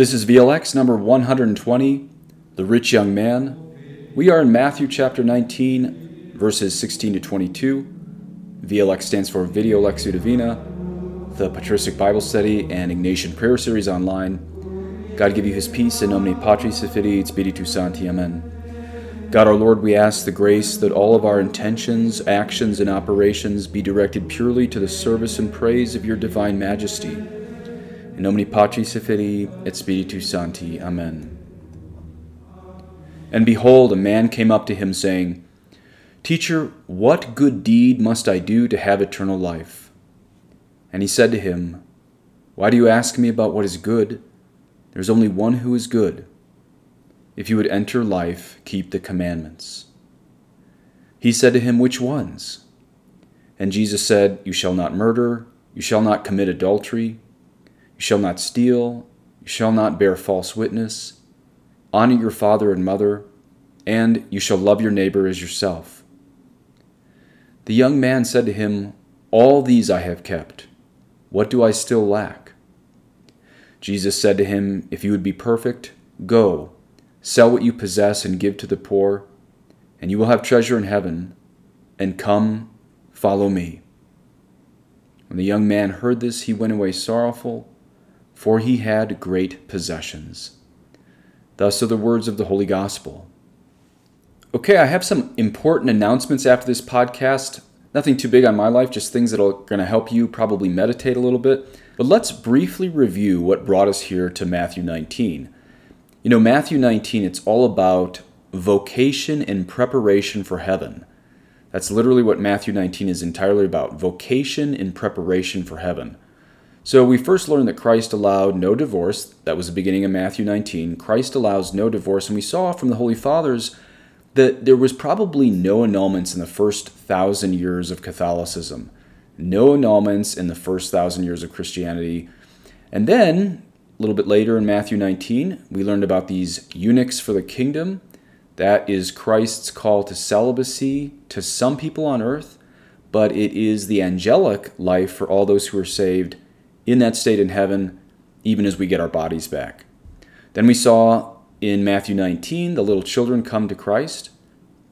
This is VLX number 120, The Rich Young Man. We are in Matthew chapter 19, verses 16 to 22. VLX stands for Video Lectio Divina, the Patristic Bible Study and Ignatian Prayer Series online. God give you his peace in nomine Patris et et Spiritus Sancti. Amen. God our Lord, we ask the grace that all of our intentions, actions, and operations be directed purely to the service and praise of your divine majesty in nomine Patris et Filii et Sancti. Amen. And behold, a man came up to him, saying, Teacher, what good deed must I do to have eternal life? And he said to him, Why do you ask me about what is good? There is only one who is good. If you would enter life, keep the commandments. He said to him, Which ones? And Jesus said, You shall not murder, you shall not commit adultery. You shall not steal. You shall not bear false witness. Honor your father and mother. And you shall love your neighbor as yourself. The young man said to him, All these I have kept. What do I still lack? Jesus said to him, If you would be perfect, go, sell what you possess and give to the poor, and you will have treasure in heaven. And come, follow me. When the young man heard this, he went away sorrowful for he had great possessions. Thus are the words of the Holy Gospel. Okay, I have some important announcements after this podcast. Nothing too big on my life, just things that are going to help you probably meditate a little bit. But let's briefly review what brought us here to Matthew 19. You know, Matthew 19, it's all about vocation and preparation for heaven. That's literally what Matthew 19 is entirely about vocation and preparation for heaven. So we first learned that Christ allowed no divorce. That was the beginning of Matthew 19. Christ allows no divorce. And we saw from the Holy Fathers that there was probably no annulments in the first thousand years of Catholicism. No annulments in the first thousand years of Christianity. And then, a little bit later in Matthew 19, we learned about these eunuchs for the kingdom. That is Christ's call to celibacy to some people on earth, but it is the angelic life for all those who are saved in that state in heaven, even as we get our bodies back. Then we saw in Matthew 19 the little children come to Christ.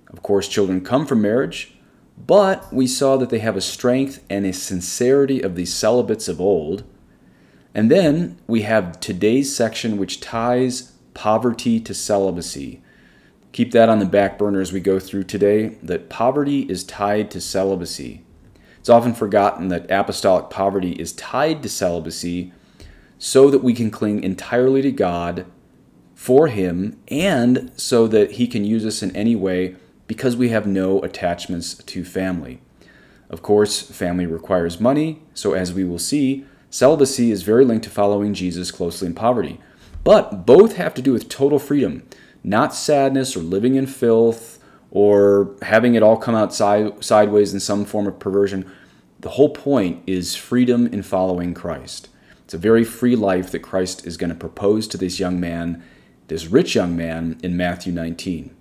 Of course, children come from marriage, but we saw that they have a strength and a sincerity of the celibates of old. And then we have today's section, which ties poverty to celibacy. Keep that on the back burner as we go through today that poverty is tied to celibacy. It's often forgotten that apostolic poverty is tied to celibacy so that we can cling entirely to God for Him and so that He can use us in any way because we have no attachments to family. Of course, family requires money, so as we will see, celibacy is very linked to following Jesus closely in poverty. But both have to do with total freedom, not sadness or living in filth or having it all come out side, sideways in some form of perversion. The whole point is freedom in following Christ. It's a very free life that Christ is going to propose to this young man, this rich young man, in Matthew 19.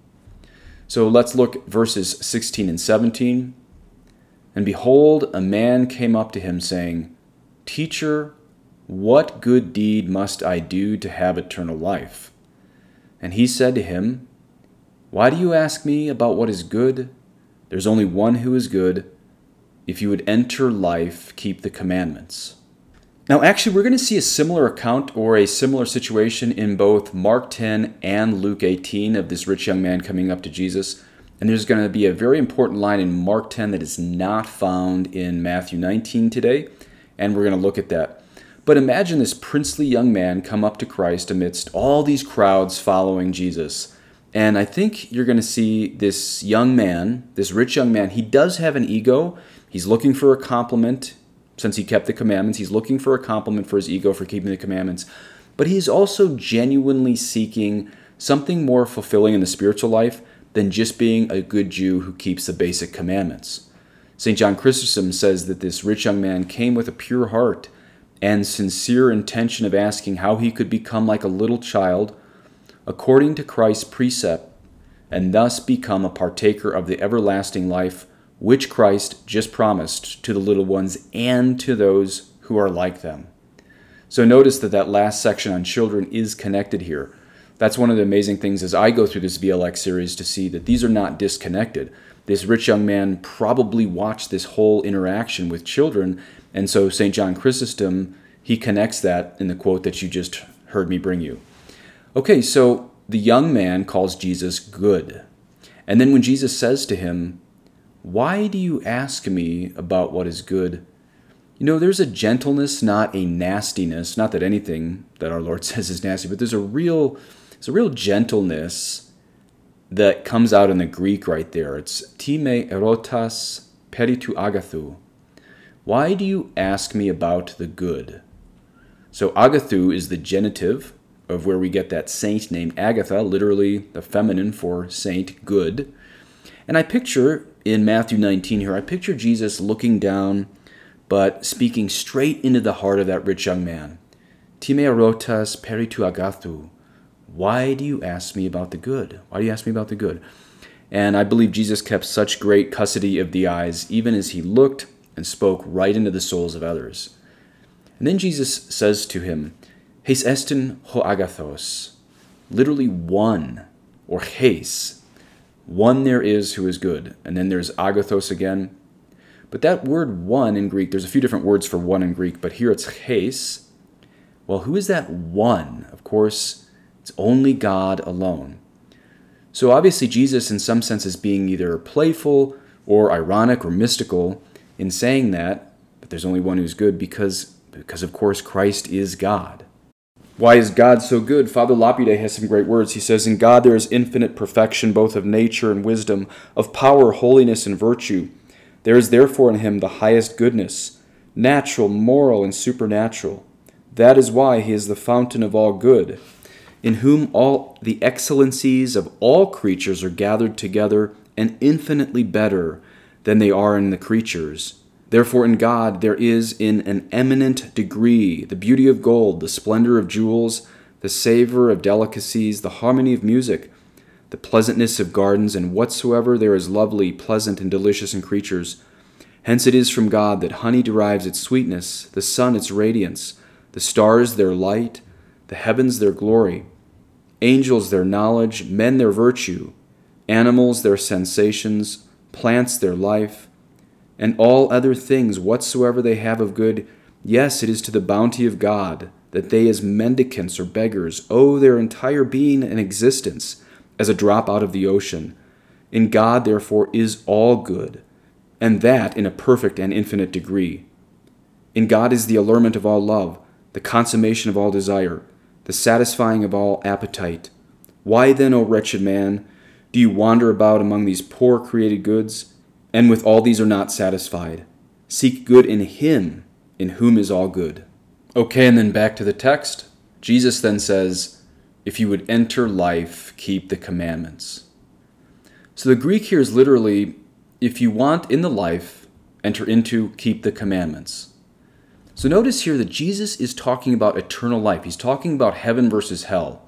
So let's look verses 16 and 17. And behold, a man came up to him, saying, Teacher, what good deed must I do to have eternal life? And he said to him, why do you ask me about what is good? There's only one who is good. If you would enter life, keep the commandments. Now, actually, we're going to see a similar account or a similar situation in both Mark 10 and Luke 18 of this rich young man coming up to Jesus. And there's going to be a very important line in Mark 10 that is not found in Matthew 19 today. And we're going to look at that. But imagine this princely young man come up to Christ amidst all these crowds following Jesus. And I think you're going to see this young man, this rich young man, he does have an ego. He's looking for a compliment since he kept the commandments. He's looking for a compliment for his ego for keeping the commandments. But he's also genuinely seeking something more fulfilling in the spiritual life than just being a good Jew who keeps the basic commandments. St. John Chrysostom says that this rich young man came with a pure heart and sincere intention of asking how he could become like a little child according to Christ's precept, and thus become a partaker of the everlasting life which Christ just promised to the little ones and to those who are like them. So notice that that last section on children is connected here. That's one of the amazing things as I go through this VLX series to see that these are not disconnected. This rich young man probably watched this whole interaction with children, and so St. John Chrysostom, he connects that in the quote that you just heard me bring you. Okay, so the young man calls Jesus good. And then when Jesus says to him, Why do you ask me about what is good? You know, there's a gentleness, not a nastiness. Not that anything that our Lord says is nasty, but there's a real there's a real gentleness that comes out in the Greek right there. It's time erotas peritu agathu. Why do you ask me about the good? So agathu is the genitive of where we get that saint name Agatha, literally the feminine for saint, good. And I picture in Matthew 19 here, I picture Jesus looking down but speaking straight into the heart of that rich young man. Time erotas peritu agathu. Why do you ask me about the good? Why do you ask me about the good? And I believe Jesus kept such great custody of the eyes, even as he looked and spoke right into the souls of others. And then Jesus says to him, Hes estin ho agathos, literally one, or hes, one there is who is good. And then there's agathos again. But that word one in Greek, there's a few different words for one in Greek, but here it's hes. Well, who is that one? Of course, it's only God alone. So obviously, Jesus, in some sense, is being either playful or ironic or mystical in saying that, but there's only one who's good because, because of course, Christ is God. Why is God so good? Father Lapide has some great words. He says, In God there is infinite perfection, both of nature and wisdom, of power, holiness, and virtue. There is therefore in him the highest goodness, natural, moral, and supernatural. That is why he is the fountain of all good in whom all the excellencies of all creatures are gathered together and infinitely better than they are in the creatures. Therefore, in God there is in an eminent degree the beauty of gold, the splendor of jewels, the savor of delicacies, the harmony of music, the pleasantness of gardens, and whatsoever there is lovely, pleasant, and delicious in creatures. Hence it is from God that honey derives its sweetness, the sun its radiance, the stars their light, the heavens their glory, angels their knowledge, men their virtue, animals their sensations, plants their life, and all other things whatsoever they have of good. Yes, it is to the bounty of God that they, as mendicants or beggars, owe their entire being and existence as a drop out of the ocean. In God, therefore, is all good, and that in a perfect and infinite degree. In God is the allurement of all love, the consummation of all desire the satisfying of all appetite. Why then, O wretched man, do you wander about among these poor created goods, and with all these are not satisfied? Seek good in Him, in whom is all good. Okay, and then back to the text. Jesus then says, If you would enter life, keep the commandments. So the Greek here is literally, if you want in the life, enter into, keep the commandments. So notice here that Jesus is talking about eternal life. He's talking about heaven versus hell.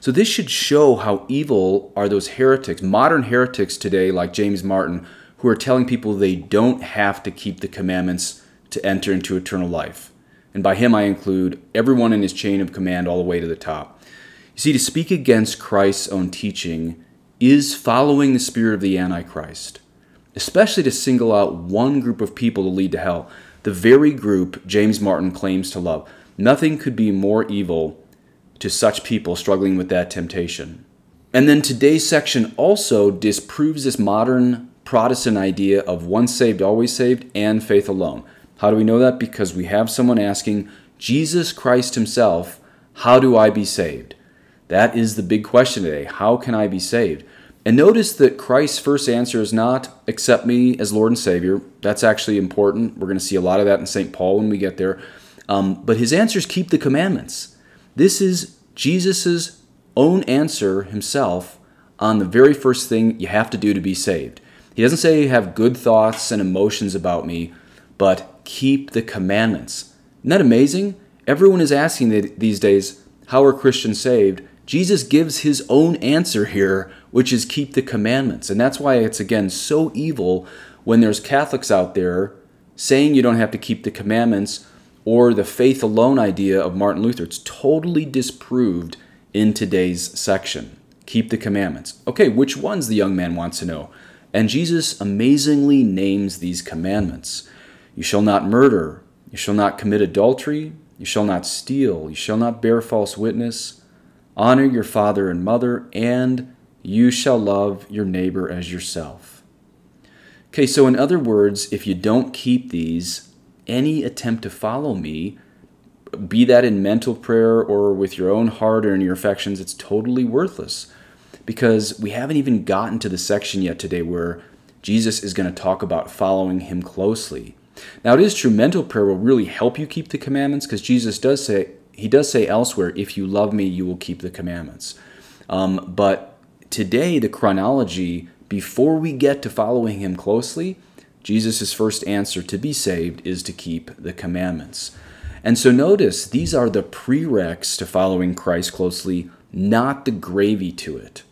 So this should show how evil are those heretics, modern heretics today, like James Martin, who are telling people they don't have to keep the commandments to enter into eternal life. And by him, I include everyone in his chain of command all the way to the top. You see, to speak against Christ's own teaching is following the spirit of the Antichrist, especially to single out one group of people to lead to hell the very group James Martin claims to love. Nothing could be more evil to such people struggling with that temptation. And then today's section also disproves this modern Protestant idea of once saved, always saved, and faith alone. How do we know that? Because we have someone asking Jesus Christ Himself, How do I be saved? That is the big question today. How can I be saved? And notice that Christ's first answer is not accept me as Lord and Savior. That's actually important. We're going to see a lot of that in St. Paul when we get there. Um, but his answer is keep the commandments. This is Jesus' own answer himself on the very first thing you have to do to be saved. He doesn't say have good thoughts and emotions about me, but keep the commandments. Isn't that amazing? Everyone is asking these days, how are Christians saved? Jesus gives his own answer here, which is keep the commandments. And that's why it's, again, so evil when there's Catholics out there saying you don't have to keep the commandments or the faith alone idea of Martin Luther. It's totally disproved in today's section. Keep the commandments. Okay, which ones the young man wants to know? And Jesus amazingly names these commandments. You shall not murder, you shall not commit adultery, you shall not steal, you shall not bear false witness, honor your father and mother, and you shall love your neighbor as yourself. Okay, so in other words, if you don't keep these, any attempt to follow me, be that in mental prayer or with your own heart or in your affections, it's totally worthless because we haven't even gotten to the section yet today where Jesus is going to talk about following him closely. Now, it is true, mental prayer will really help you keep the commandments because Jesus does say, he does say elsewhere, if you love me, you will keep the commandments. Um, but today, the chronology, before we get to following him closely, Jesus' first answer to be saved is to keep the commandments. And so notice, these are the prereqs to following Christ closely, not the gravy to it.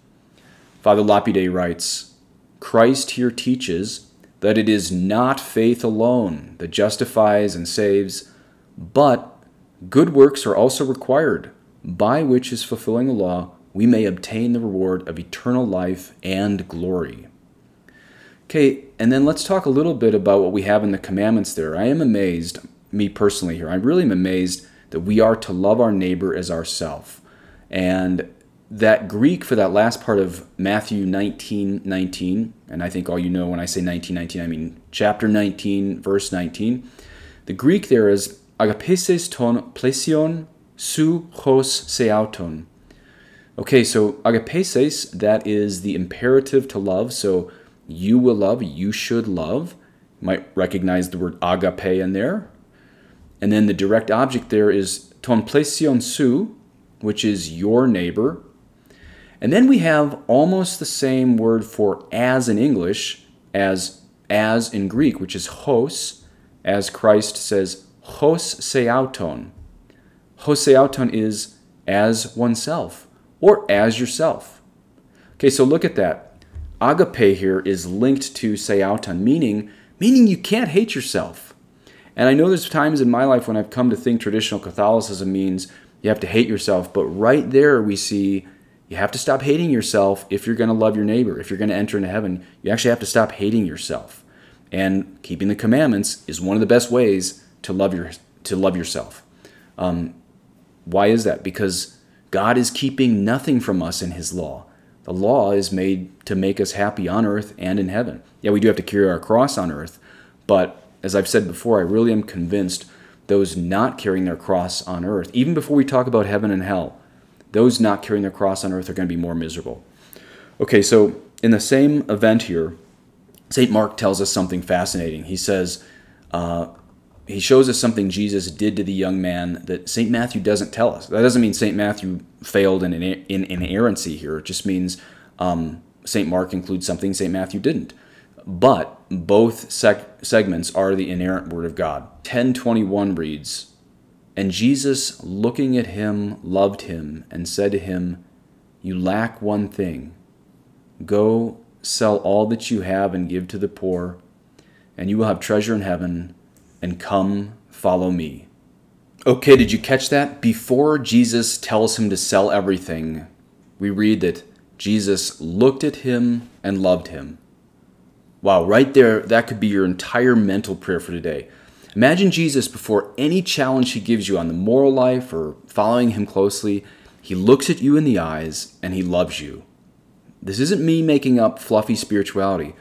Father Lapide writes Christ here teaches that it is not faith alone that justifies and saves, but good works are also required, by which is fulfilling the law, we may obtain the reward of eternal life and glory. Okay, and then let's talk a little bit about what we have in the commandments there. I am amazed, me personally here, I really am amazed that we are to love our neighbor as ourself. And that Greek for that last part of Matthew 19 19, and I think all you know when I say 19 19, I mean chapter 19, verse 19. The Greek there is agapeses ton plesion su hos seauton. Okay, so agapeses, that is the imperative to love. So you will love, you should love. You might recognize the word agape in there. And then the direct object there is ton plesion su, which is your neighbor and then we have almost the same word for as in English as as in Greek, which is hos, as Christ says, hos seauton. Hos seauton is as oneself or as yourself. Okay, so look at that. Agape here is linked to seauton, meaning meaning you can't hate yourself. And I know there's times in my life when I've come to think traditional Catholicism means you have to hate yourself, but right there we see you have to stop hating yourself if you're going to love your neighbor. If you're going to enter into heaven, you actually have to stop hating yourself. And keeping the commandments is one of the best ways to love your to love yourself. Um, why is that? Because God is keeping nothing from us in His law. The law is made to make us happy on earth and in heaven. Yeah, we do have to carry our cross on earth, but as I've said before, I really am convinced those not carrying their cross on earth, even before we talk about heaven and hell, those not carrying the cross on earth are going to be more miserable. Okay, so in the same event here, St. Mark tells us something fascinating. He says, uh, he shows us something Jesus did to the young man that St. Matthew doesn't tell us. That doesn't mean St. Matthew failed in, in, in inerrancy here. It just means um, St. Mark includes something St. Matthew didn't. But both seg- segments are the inerrant Word of God. 1021 reads, and Jesus, looking at him, loved him, and said to him, You lack one thing. Go sell all that you have and give to the poor, and you will have treasure in heaven, and come follow me. Okay, did you catch that? Before Jesus tells him to sell everything, we read that Jesus looked at him and loved him. Wow, right there, that could be your entire mental prayer for today. Imagine Jesus before any challenge he gives you on the moral life or following him closely. He looks at you in the eyes and he loves you. This isn't me making up fluffy spirituality.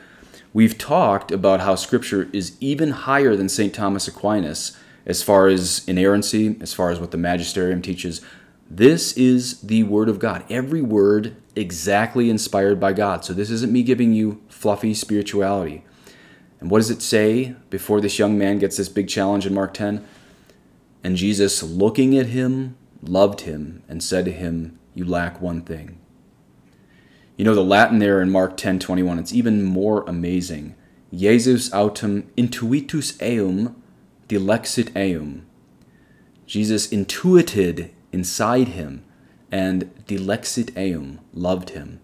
We've talked about how Scripture is even higher than St. Thomas Aquinas as far as inerrancy, as far as what the magisterium teaches. This is the Word of God. Every word exactly inspired by God. So this isn't me giving you fluffy spirituality. And what does it say before this young man gets this big challenge in Mark 10? And Jesus, looking at him, loved him and said to him, You lack one thing. You know, the Latin there in Mark 10 21, it's even more amazing. Jesus autem intuitus eum dilexit eum. Jesus intuited inside him and dilexit eum, loved him.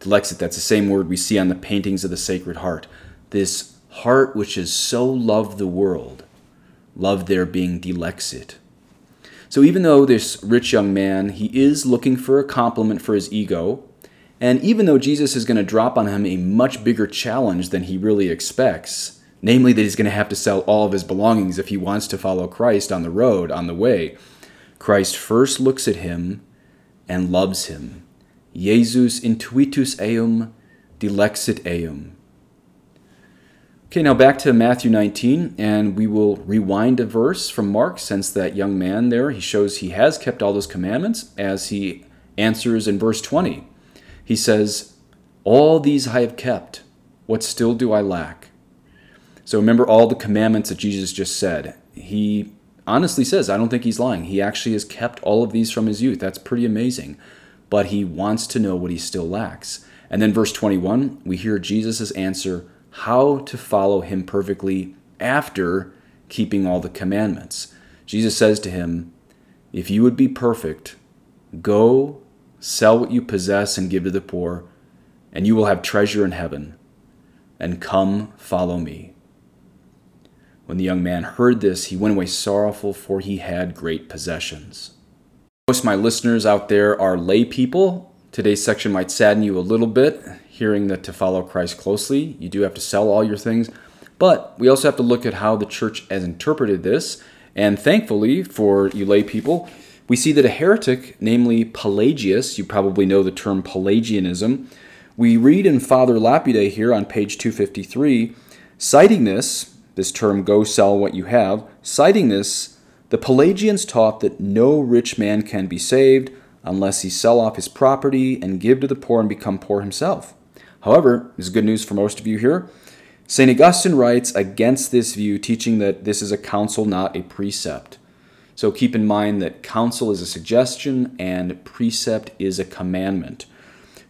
Dilexit, that's the same word we see on the paintings of the Sacred Heart. This heart which has so loved the world love there being dilexit. So even though this rich young man, he is looking for a compliment for his ego, and even though Jesus is going to drop on him a much bigger challenge than he really expects, namely that he's going to have to sell all of his belongings if he wants to follow Christ on the road, on the way, Christ first looks at him and loves him. Jesus intuitus eum dilexit eum. Okay, now back to Matthew 19, and we will rewind a verse from Mark since that young man there, he shows he has kept all those commandments as he answers in verse 20. He says, All these I have kept. What still do I lack? So remember all the commandments that Jesus just said. He honestly says, I don't think he's lying. He actually has kept all of these from his youth. That's pretty amazing. But he wants to know what he still lacks. And then verse 21, we hear Jesus' answer how to follow him perfectly after keeping all the commandments. Jesus says to him, If you would be perfect, go sell what you possess and give to the poor, and you will have treasure in heaven. And come, follow me. When the young man heard this, he went away sorrowful, for he had great possessions. Most of my listeners out there are lay people. Today's section might sadden you a little bit, hearing that to follow Christ closely, you do have to sell all your things. But we also have to look at how the church has interpreted this. And thankfully, for you lay people, we see that a heretic, namely Pelagius, you probably know the term Pelagianism, we read in Father Lapide here on page 253, citing this, this term, go sell what you have, citing this, the Pelagians taught that no rich man can be saved unless he sell off his property and give to the poor and become poor himself. However, this is good news for most of you here. St. Augustine writes against this view, teaching that this is a counsel, not a precept. So keep in mind that counsel is a suggestion and precept is a commandment.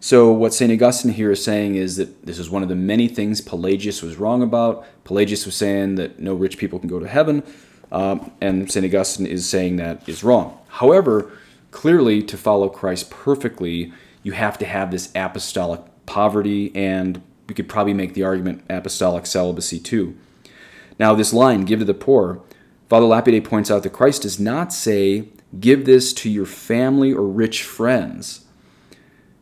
So, what St. Augustine here is saying is that this is one of the many things Pelagius was wrong about. Pelagius was saying that no rich people can go to heaven, um, and St. Augustine is saying that is wrong. However, clearly, to follow Christ perfectly, you have to have this apostolic poverty, and we could probably make the argument apostolic celibacy too. Now, this line, give to the poor, Father Lapide points out that Christ does not say, give this to your family or rich friends.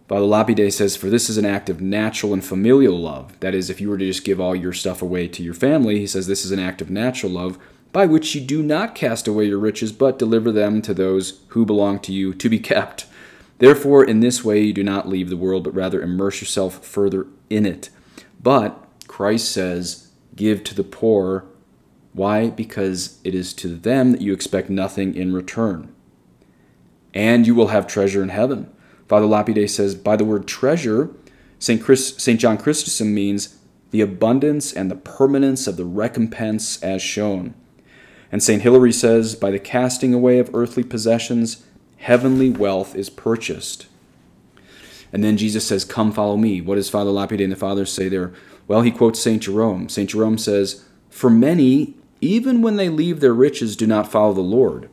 Father Lapide says, For this is an act of natural and familial love. That is, if you were to just give all your stuff away to your family, he says this is an act of natural love by which you do not cast away your riches, but deliver them to those who belong to you to be kept. Therefore, in this way, you do not leave the world, but rather immerse yourself further in it. But Christ says, Give to the poor. Why? Because it is to them that you expect nothing in return. And you will have treasure in heaven. Father Lapide says, by the word treasure, St. John Chrysostom means the abundance and the permanence of the recompense as shown. And St. Hilary says, by the casting away of earthly possessions, heavenly wealth is purchased. And then Jesus says, Come follow me. What does Father Lapide and the Fathers say there? Well, he quotes St. Jerome. St. Jerome says, For many, even when they leave their riches, do not follow the Lord.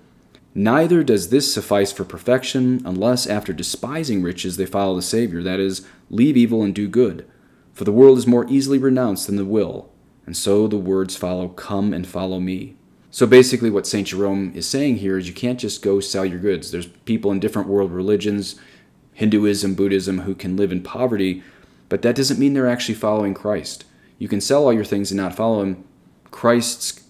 Neither does this suffice for perfection, unless after despising riches they follow the Savior, that is, leave evil and do good. For the world is more easily renounced than the will. And so the words follow, Come and follow me. So basically, what St. Jerome is saying here is you can't just go sell your goods. There's people in different world religions, Hinduism, Buddhism, who can live in poverty, but that doesn't mean they're actually following Christ. You can sell all your things and not follow him. Christ's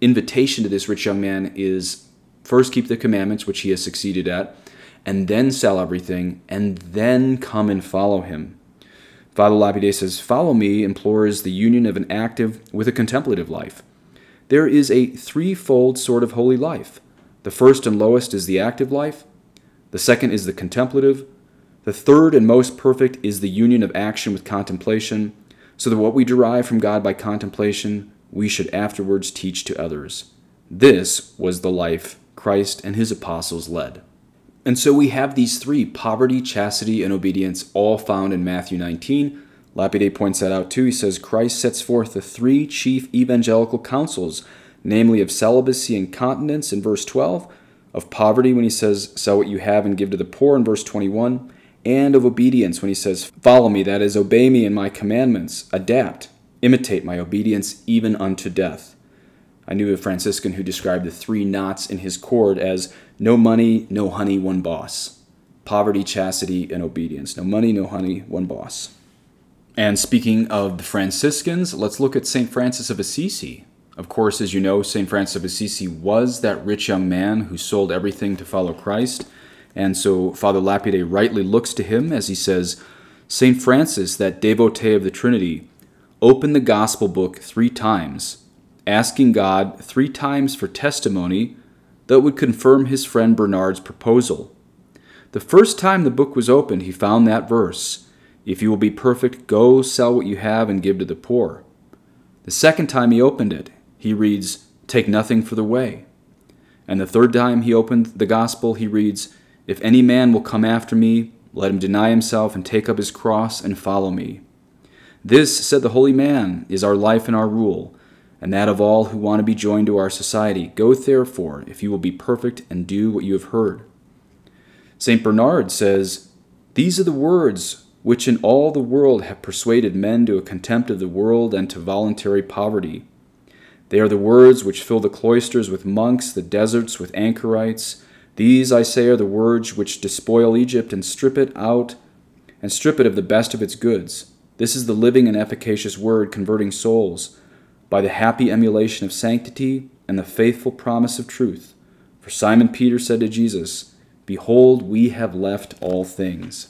invitation to this rich young man is first keep the commandments, which he has succeeded at, and then sell everything, and then come and follow him. Father Lapide says, Follow me implores the union of an active with a contemplative life. There is a threefold sort of holy life. The first and lowest is the active life, the second is the contemplative, the third and most perfect is the union of action with contemplation, so that what we derive from God by contemplation, we should afterwards teach to others. This was the life Christ and his apostles led. And so we have these three poverty, chastity, and obedience all found in Matthew 19, Lapide points that out too. He says Christ sets forth the three chief evangelical counsels, namely of celibacy and continence in verse 12, of poverty when he says, Sell what you have and give to the poor in verse 21, and of obedience when he says, Follow me, that is, obey me in my commandments, adapt, imitate my obedience even unto death. I knew a Franciscan who described the three knots in his cord as no money, no honey, one boss. Poverty, chastity, and obedience. No money, no honey, one boss. And speaking of the Franciscans, let's look at St. Francis of Assisi. Of course, as you know, St. Francis of Assisi was that rich young man who sold everything to follow Christ. And so Father Lapide rightly looks to him as he says, St. Francis, that devotee of the Trinity, opened the Gospel book three times, asking God three times for testimony that would confirm his friend Bernard's proposal. The first time the book was opened, he found that verse If you will be perfect, go sell what you have and give to the poor. The second time he opened it, he reads, Take nothing for the way. And the third time he opened the gospel, he reads, If any man will come after me, let him deny himself and take up his cross and follow me. This, said the holy man, is our life and our rule, and that of all who want to be joined to our society. Go therefore, if you will be perfect, and do what you have heard. St. Bernard says, These are the words which in all the world have persuaded men to a contempt of the world and to voluntary poverty. They are the words which fill the cloisters with monks, the deserts with anchorites. These, I say, are the words which despoil Egypt and strip it out and strip it of the best of its goods. This is the living and efficacious word converting souls by the happy emulation of sanctity and the faithful promise of truth. For Simon Peter said to Jesus, Behold, we have left all things.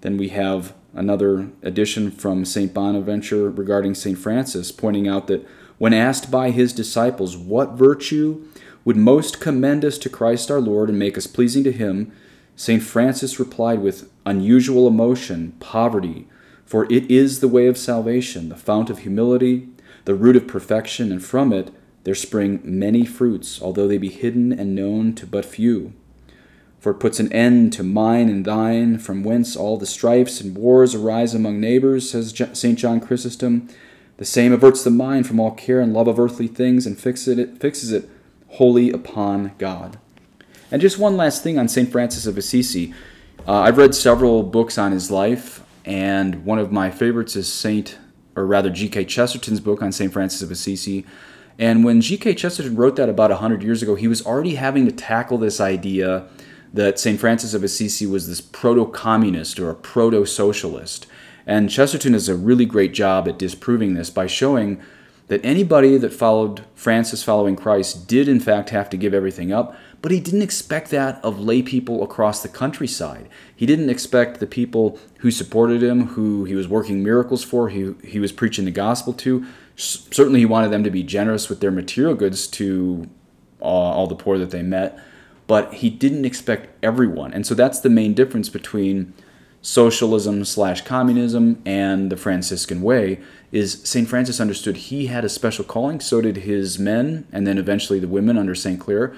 Then we have another addition from St. Bonaventure regarding St. Francis, pointing out that when asked by his disciples what virtue would most commend us to Christ our Lord and make us pleasing to him, St. Francis replied with unusual emotion, Poverty for it is the way of salvation, the fount of humility, the root of perfection, and from it there spring many fruits, although they be hidden and known to but few. For it puts an end to mine and thine, from whence all the strifes and wars arise among neighbors, says St. John Chrysostom. The same averts the mind from all care and love of earthly things and fixes it, fixes it wholly upon God. And just one last thing on St. Francis of Assisi. Uh, I've read several books on his life and one of my favorites is Saint, or rather G.K. Chesterton's book on Saint Francis of Assisi. And when G.K. Chesterton wrote that about 100 years ago, he was already having to tackle this idea that St. Francis of Assisi was this proto communist or a proto socialist. And Chesterton does a really great job at disproving this by showing that anybody that followed Francis following Christ did, in fact, have to give everything up, but he didn't expect that of lay people across the countryside. He didn't expect the people who supported him, who he was working miracles for, who he was preaching the gospel to. Certainly, he wanted them to be generous with their material goods to uh, all the poor that they met, but he didn't expect everyone. And so that's the main difference between socialism slash communism and the Franciscan way is St. Francis understood he had a special calling, so did his men, and then eventually the women under St. Clare,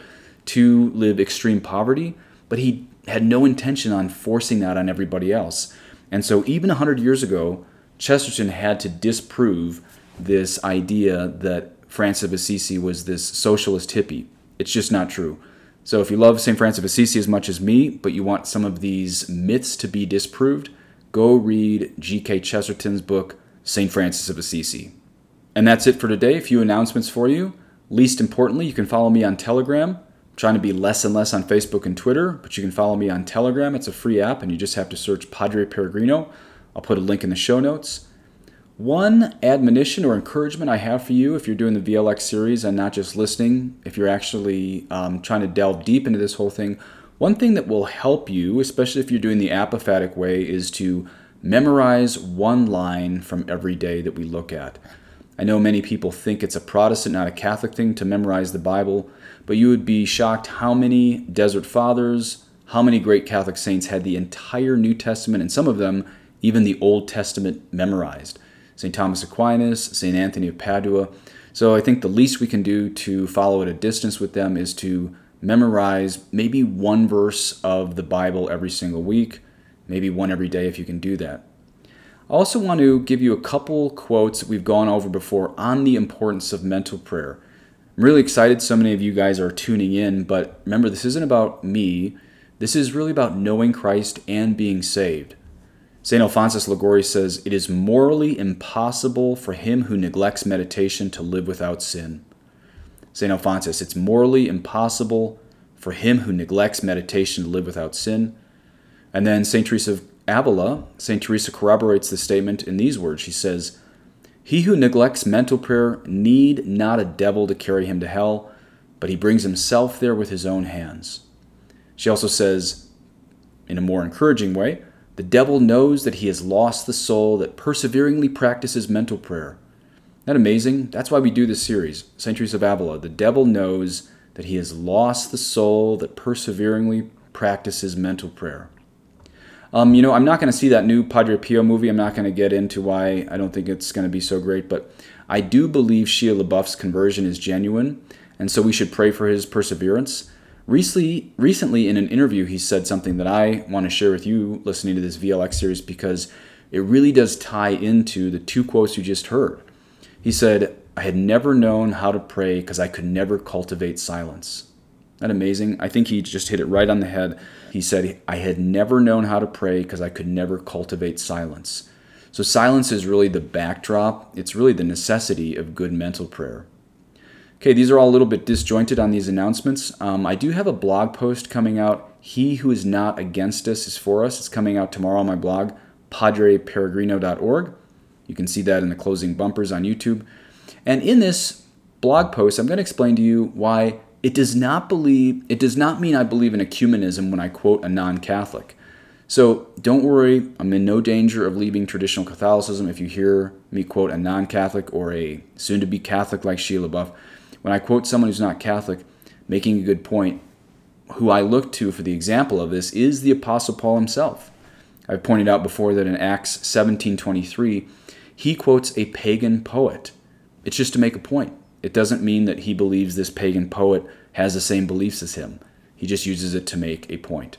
to live extreme poverty, but he had no intention on forcing that on everybody else. And so even 100 years ago, Chesterton had to disprove this idea that Francis of Assisi was this socialist hippie. It's just not true. So if you love St. Francis of Assisi as much as me, but you want some of these myths to be disproved, go read G.K. Chesterton's book, St. Francis of Assisi. And that's it for today. A few announcements for you. Least importantly, you can follow me on Telegram. I'm trying to be less and less on Facebook and Twitter, but you can follow me on Telegram. It's a free app, and you just have to search Padre Peregrino. I'll put a link in the show notes. One admonition or encouragement I have for you if you're doing the VLX series and not just listening, if you're actually um, trying to delve deep into this whole thing, one thing that will help you, especially if you're doing the apophatic way, is to memorize one line from every day that we look at. I know many people think it's a Protestant, not a Catholic thing to memorize the Bible, but you would be shocked how many Desert Fathers, how many great Catholic saints had the entire New Testament, and some of them even the Old Testament memorized. St. Thomas Aquinas, St. Anthony of Padua. So I think the least we can do to follow at a distance with them is to memorize maybe one verse of the Bible every single week maybe one every day if you can do that. I also want to give you a couple quotes that we've gone over before on the importance of mental prayer. I'm really excited so many of you guys are tuning in, but remember, this isn't about me. This is really about knowing Christ and being saved. St. Alphonsus Liguori says, It is morally impossible for him who neglects meditation to live without sin. St. Alphonsus, it's morally impossible for him who neglects meditation to live without sin. And then St. Teresa of Avila, St. Teresa corroborates the statement in these words. She says, He who neglects mental prayer need not a devil to carry him to hell, but he brings himself there with his own hands. She also says, in a more encouraging way, the devil knows that he has lost the soul that perseveringly practices mental prayer. Isn't that amazing? That's why we do this series, St. Teresa of Avila. The devil knows that he has lost the soul that perseveringly practices mental prayer. Um, you know, I'm not going to see that new Padre Pio movie. I'm not going to get into why I don't think it's going to be so great, but I do believe Shia LaBeouf's conversion is genuine, and so we should pray for his perseverance. Recently, recently, in an interview, he said something that I want to share with you listening to this VLX series because it really does tie into the two quotes you just heard. He said, I had never known how to pray because I could never cultivate silence. Isn't that amazing? I think he just hit it right on the head. He said, I had never known how to pray because I could never cultivate silence. So, silence is really the backdrop, it's really the necessity of good mental prayer. Okay, these are all a little bit disjointed on these announcements. Um, I do have a blog post coming out. He who is not against us is for us. It's coming out tomorrow on my blog, padreperegrino.org. You can see that in the closing bumpers on YouTube. And in this blog post, I'm going to explain to you why it does not believe it does not mean I believe in ecumenism when I quote a non-Catholic. So don't worry, I'm in no danger of leaving traditional Catholicism if you hear me quote a non-Catholic or a soon-to-be Catholic like Shia LaBeouf. When I quote someone who's not Catholic, making a good point, who I look to for the example of this is the Apostle Paul himself. I've pointed out before that in Acts 17:23, he quotes a pagan poet. It's just to make a point. It doesn't mean that he believes this pagan poet has the same beliefs as him. He just uses it to make a point.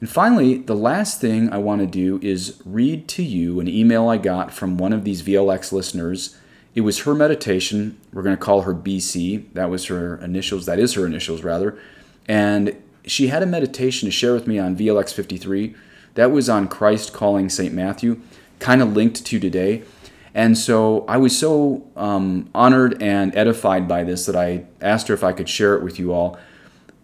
And finally, the last thing I want to do is read to you an email I got from one of these VLX listeners. It was her meditation. We're going to call her BC. That was her initials. That is her initials, rather. And she had a meditation to share with me on VLX 53. That was on Christ calling St. Matthew, kind of linked to today. And so I was so um, honored and edified by this that I asked her if I could share it with you all.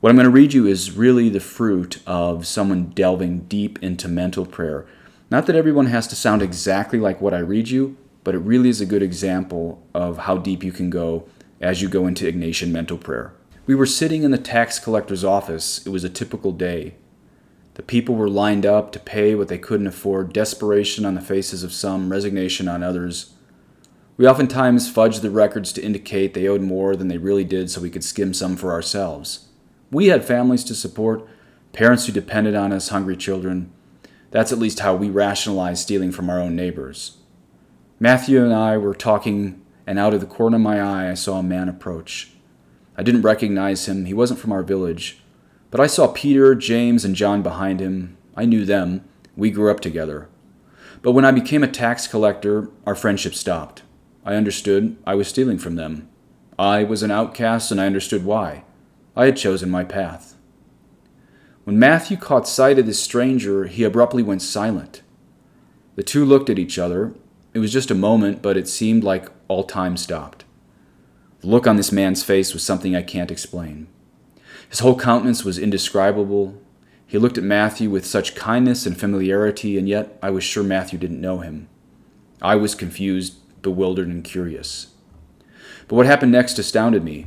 What I'm going to read you is really the fruit of someone delving deep into mental prayer. Not that everyone has to sound exactly like what I read you, but it really is a good example of how deep you can go as you go into Ignatian mental prayer. We were sitting in the tax collector's office. It was a typical day. The people were lined up to pay what they couldn't afford, desperation on the faces of some, resignation on others. We oftentimes fudged the records to indicate they owed more than they really did so we could skim some for ourselves. We had families to support, parents who depended on us, hungry children. That's at least how we rationalized stealing from our own neighbors. Matthew and I were talking, and out of the corner of my eye, I saw a man approach. I didn't recognize him, he wasn't from our village. But I saw Peter, James, and John behind him. I knew them. We grew up together. But when I became a tax collector, our friendship stopped. I understood I was stealing from them. I was an outcast, and I understood why. I had chosen my path. When Matthew caught sight of this stranger, he abruptly went silent. The two looked at each other. It was just a moment, but it seemed like all time stopped. The look on this man's face was something I can't explain. His whole countenance was indescribable. He looked at Matthew with such kindness and familiarity, and yet I was sure Matthew didn't know him. I was confused, bewildered, and curious. But what happened next astounded me.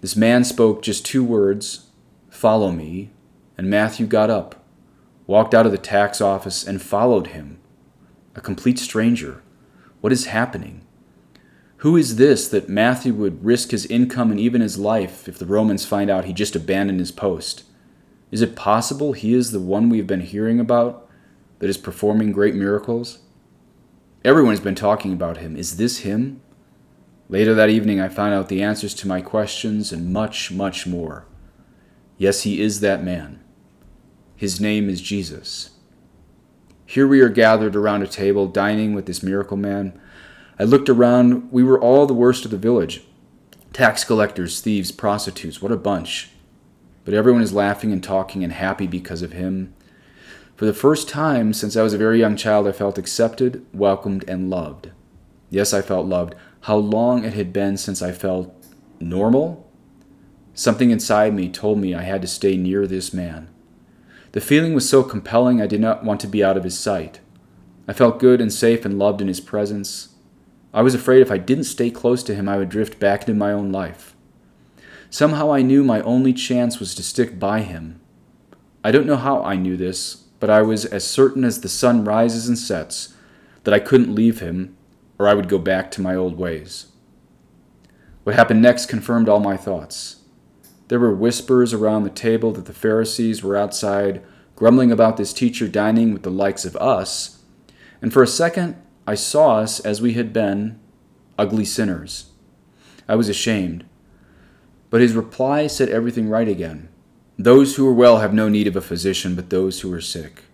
This man spoke just two words Follow me, and Matthew got up, walked out of the tax office, and followed him. A complete stranger. What is happening? Who is this that Matthew would risk his income and even his life if the Romans find out he just abandoned his post? Is it possible he is the one we've been hearing about that is performing great miracles? Everyone has been talking about him. Is this him? Later that evening, I found out the answers to my questions and much, much more. Yes, he is that man. His name is Jesus. Here we are gathered around a table, dining with this miracle man. I looked around. We were all the worst of the village tax collectors, thieves, prostitutes. What a bunch. But everyone is laughing and talking and happy because of him. For the first time since I was a very young child, I felt accepted, welcomed, and loved. Yes, I felt loved. How long it had been since I felt normal? Something inside me told me I had to stay near this man. The feeling was so compelling I did not want to be out of his sight. I felt good and safe and loved in his presence. I was afraid if I didn't stay close to him, I would drift back into my own life. Somehow I knew my only chance was to stick by him. I don't know how I knew this, but I was as certain as the sun rises and sets that I couldn't leave him, or I would go back to my old ways. What happened next confirmed all my thoughts. There were whispers around the table that the Pharisees were outside, grumbling about this teacher dining with the likes of us, and for a second I saw us as we had been, ugly sinners. I was ashamed. But his reply set everything right again. Those who are well have no need of a physician, but those who are sick.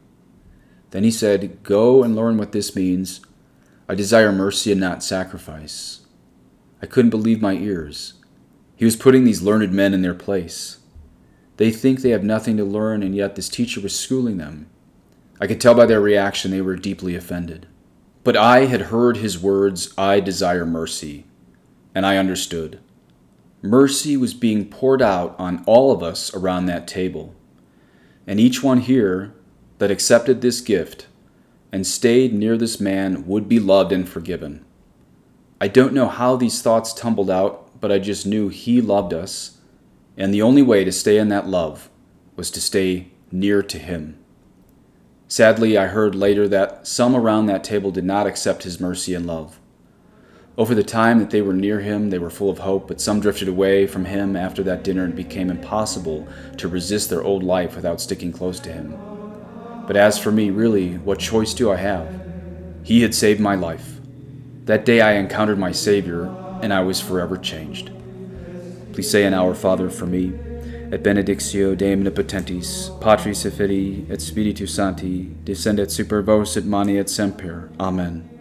Then he said, Go and learn what this means. I desire mercy and not sacrifice. I couldn't believe my ears. He was putting these learned men in their place. They think they have nothing to learn, and yet this teacher was schooling them. I could tell by their reaction they were deeply offended. But I had heard his words, I desire mercy, and I understood. Mercy was being poured out on all of us around that table. And each one here that accepted this gift and stayed near this man would be loved and forgiven. I don't know how these thoughts tumbled out, but I just knew he loved us, and the only way to stay in that love was to stay near to him. Sadly, I heard later that some around that table did not accept his mercy and love. Over the time that they were near him, they were full of hope, but some drifted away from him after that dinner and became impossible to resist their old life without sticking close to him. But as for me, really, what choice do I have? He had saved my life. That day I encountered my Savior, and I was forever changed. Please say an Our Father for me. Et benedictio Dei omnipotentis, Patris et Filii et Spiritus Sancti, descendet super vos et mani et semper. Amen.